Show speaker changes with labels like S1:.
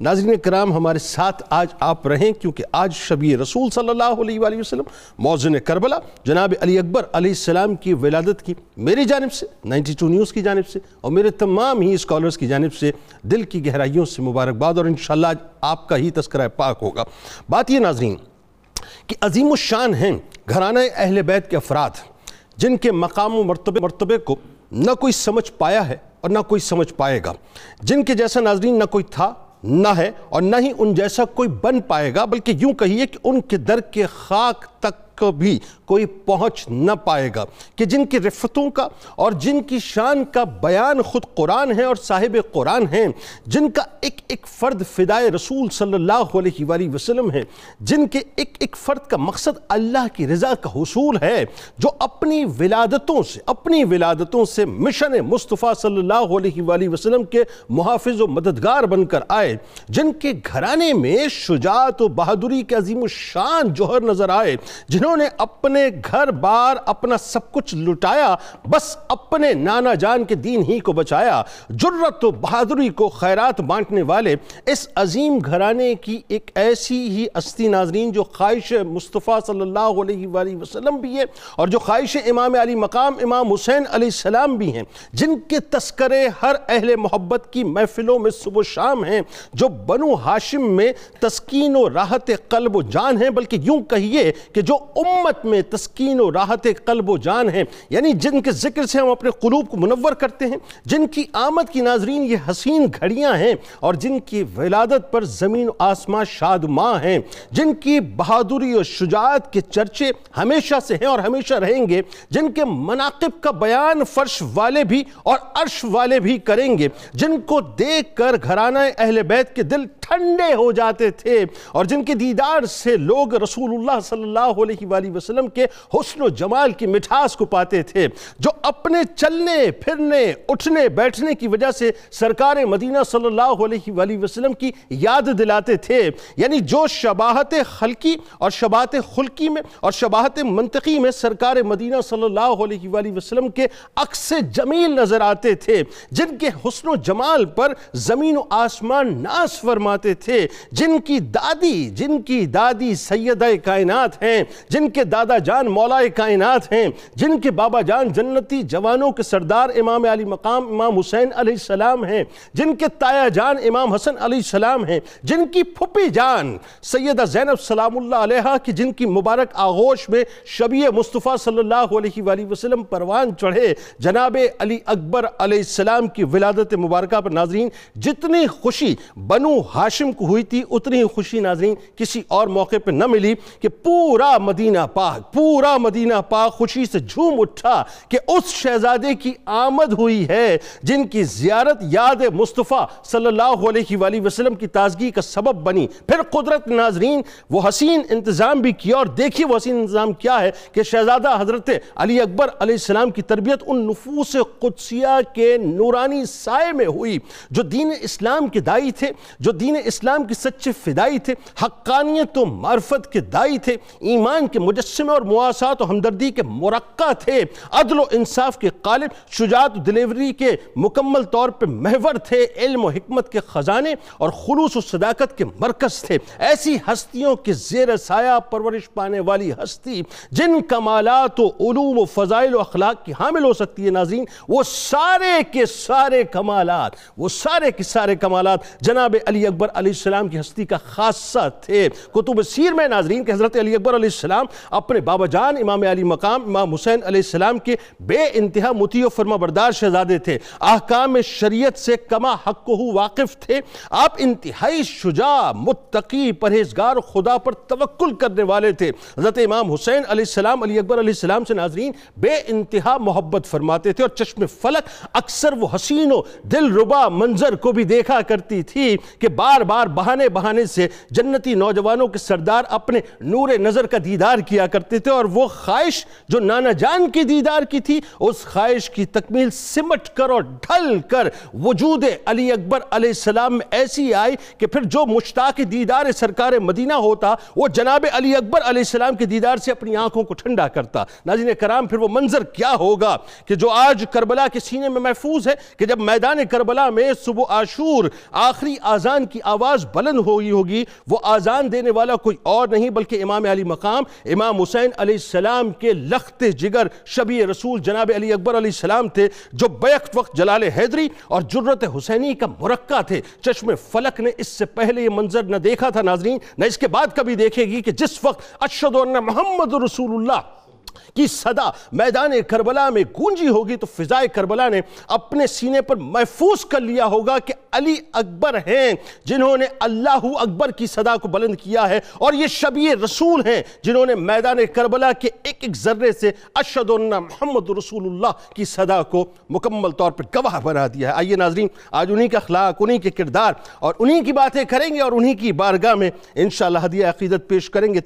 S1: ناظرین کرام، ہمارے ساتھ آج آپ رہیں کیونکہ آج شبی رسول صلی اللہ علیہ وآلہ وسلم موزن کربلا جناب علی اکبر علیہ السلام کی ولادت کی میری جانب سے، نائنٹی ٹو نیوز کی جانب سے اور میرے تمام ہی اسکالرز کی جانب سے دل کی گہرائیوں سے مبارکباد اور انشاءاللہ آج آپ کا ہی تذکرہ پاک ہوگا۔ بات یہ ناظرین کہ عظیم الشان ہیں گھرانہ اہل بیت کے افراد جن کے مقام و مرتبے مرتبے کو نہ کوئی سمجھ پایا ہے اور نہ کوئی سمجھ پائے گا۔ جن کے جیسا ناظرین نہ کوئی تھا نہ ہے اور نہ ہی ان جیسا کوئی بن پائے گا، بلکہ یوں کہیے کہ ان کے در کے خاک تک بھی کوئی پہنچ نہ پائے گا کہ جن کی رفتوں کا اور جن کی شان کا بیان خود قرآن ہے اور صاحب قرآن ہیں، جن کا ایک ایک فرد فدائے رسول صلی اللہ علیہ وآلہ وسلم ہے جن کے ایک ایک فرد کا مقصد اللہ کی رضا کا حصول ہے، جو اپنی ولادتوں سے، اپنی ولادتوں سے مشن مصطفیٰ صلی اللہ علیہ وآلہ وسلم کے محافظ و مددگار بن کر آئے، جن کے گھرانے میں شجاعت و بہادری کے عظیم و شان جوہر نظر آئے، جنہوں جنہوں نے اپنے گھر بار اپنا سب کچھ لٹایا، بس اپنے نانا جان کے دین ہی کو بچایا۔ جرت و بہادری کو خیرات بانٹنے والے اس عظیم گھرانے کی ایک ایسی ہی استی ناظرین جو خواہش مصطفیٰ صلی اللہ علیہ وآلہ وسلم بھی ہے اور جو خواہش امام علی مقام، امام حسین علیہ السلام بھی ہیں، جن کے تذکرے ہر اہل محبت کی محفلوں میں صبح و شام ہیں، جو بنو ہاشم میں تسکین و راحت قلب و جان ہیں، بلکہ یوں کہیے کہ جو امت میں تسکین و راحت قلب و جان ہیں یعنی جن کے ذکر سے ہم اپنے قلوب کو منور کرتے ہیں، جن کی آمد کی ناظرین یہ حسین گھڑیاں ہیں اور جن کی ولادت پر زمین و آسمان شاد ماں ہیں۔ جن کی بہادری و شجاعت کے چرچے ہمیشہ سے ہیں اور ہمیشہ رہیں گے۔ جن کے مناقب کا بیان فرش والے بھی اور عرش والے بھی کریں گے۔ جن کو دیکھ کر گھرانہ اہل بیت کے دل ٹھنڈے ہو جاتے تھے اور جن کے دیدار سے لوگ رسول اللہ صلی اللہ علیہ وآلہ وسلم کے حسن و جمال کی مٹھاس کو پاتے تھے، جو اپنے چلنے، پھرنے، اٹھنے، بیٹھنے کی وجہ سے سرکار مدینہ صلی اللہ علیہ وآلہ وسلم کی یاد دلاتے تھے۔ یعنی جو شباہت خلقی اور شباہت خلقی میں اور شباہت منطقی میں سرکار مدینہ صلی اللہ علیہ وآلہ وسلم کے عکس جمیل نظر آتے تھے، جن کے حسن و جمال پر زمین و آسمان ناس فرماتے تھے۔ جن کی دادی، جن کی دادی سیدہ کائنات ہیں جن کے دادا جان مولا کائنات ہیں، جن کے بابا جان جنتی جوانوں کے سردار امام علی مقام امام حسین علیہ السلام ہیں، جن کے تایا جان امام حسن علیہ السلام ہیں، جن کی پھپی جان سیدہ زینب سلام اللہ علیہ کی جن کی مبارک آغوش میں شبیہ مصطفیٰ صلی اللہ علیہ وآلہ وسلم پروان چڑھے، جناب علی اکبر علیہ السلام کی ولادت مبارکہ پر ناظرین، جتنی خوشی بنو ہاشم کو ہوئی تھی، اتنی خوشی ناظرین کسی اور موقع پر نہ ملی کہ پورا مدینہ پاک، پورا مدینہ پاک خوشی سے جھوم اٹھا کہ اس شہزادے کی آمد ہوئی ہے، جن کی زیارت یاد مصطفیٰ صلی اللہ علیہ وآلہ وسلم کی تازگی کا سبب بنی۔ پھر قدرت ناظرین، وہ حسین انتظام بھی کیا اور دیکھیے وہ حسین انتظام کیا ہے کہ شہزادہ حضرت علی اکبر علیہ السلام کی تربیت ان نفوس قدسیہ کے نورانی سائے میں ہوئی۔ جو دین اسلام کے دائی تھے، جو دین اسلام کی سچے فدائی تھے، حقانیت و معرفت کے دائی تھے، ایمان کے مجسمے اور مواسات و ہمدردی کے مرقع تھے۔ عدل و انصاف کے قالب، شجاعت و دلیوری کے مکمل طور پر محور تھے۔ علم و حکمت کے خزانے اور خلوص و صداقت کے مرکز تھے۔ ایسی ہستیوں کے زیر سایہ پرورش پانے والی ہستی، جن کمالات و علوم و فضائل و اخلاق کی حامل ہو سکتی ہے ناظرین، وہ سارے کے سارے کمالات، وہ سارے کے سارے کمالات جناب علی اکبر علیہ السلام کی ہستی کا خاصہ تھے۔ کتب سیر میں ناظرین، کہ حضرت علی اکبر علیہ السلام السلام اپنے بابا جان امام علی مقام امام حسین علیہ السلام کے بے انتہا متی و فرما بردار شہزادے تھے۔ احکام شریعت سے کما حق ہو واقف تھے۔ آپ انتہائی شجاع، متقی پرہیزگار، خدا پر توکل کرنے والے تھے۔ حضرت امام حسین علیہ السلام، علی اکبر علیہ السلام سے ناظرین بے انتہا محبت فرماتے تھے اور چشم فلک اکثر وہ حسین و دل ربا منظر کو بھی دیکھا کرتی تھی کہ بار بار بہانے بہانے سے جنتی نوجوانوں کے سردار اپنے نور نظر کا دیدار دیدار کیا کرتے تھے اور وہ خواہش جو نانا جان کی دیدار کی تھی، اس خواہش کی تکمیل سمٹ کر اور ڈھل کر وجود علی اکبر علیہ السلام میں ایسی آئی کہ پھر جو مشتاق دیدار سرکار مدینہ ہوتا، وہ جناب علی اکبر علیہ السلام کے دیدار سے اپنی آنکھوں کو ٹھنڈا کرتا۔ ناظرین کرام، پھر وہ منظر کیا ہوگا کہ جو آج کربلا کے سینے میں محفوظ ہے کہ جب میدان کربلا میں صبح عاشور آخری آزان کی آواز بلند ہوئی ہوگی، وہ آزان دینے والا کوئی اور نہیں بلکہ امام علی مقام امام حسین علیہ السلام کے لخت جگر شبی رسول جناب علی اکبر علیہ السلام تھے، جو بیک وقت جلال حیدری اور جرت حسینی کا مرکہ تھے۔ چشم فلک نے اس سے پہلے یہ منظر نہ دیکھا تھا ناظرین، نہ اس کے بعد کبھی دیکھے گی کہ جس وقت اشد محمد رسول اللہ کی صدا میدان کربلا میں گونجی ہوگی تو فضائے کربلا نے اپنے سینے پر محفوظ کر لیا ہوگا کہ علی اکبر ہیں جنہوں نے اللہ اکبر کی صدا کو بلند کیا ہے اور یہ شبیہ رسول ہیں جنہوں نے میدان کربلا کے ایک ایک ذرے سے اشہد ان محمد رسول اللہ کی صدا کو مکمل طور پر گواہ بنا دیا ہے۔ آئیے ناظرین، آج انہی کا اخلاق، انہی کے کردار اور انہی کی باتیں کریں گے اور انہی کی بارگاہ میں انشاءاللہ ہدیہ عقیدت پیش کریں گے۔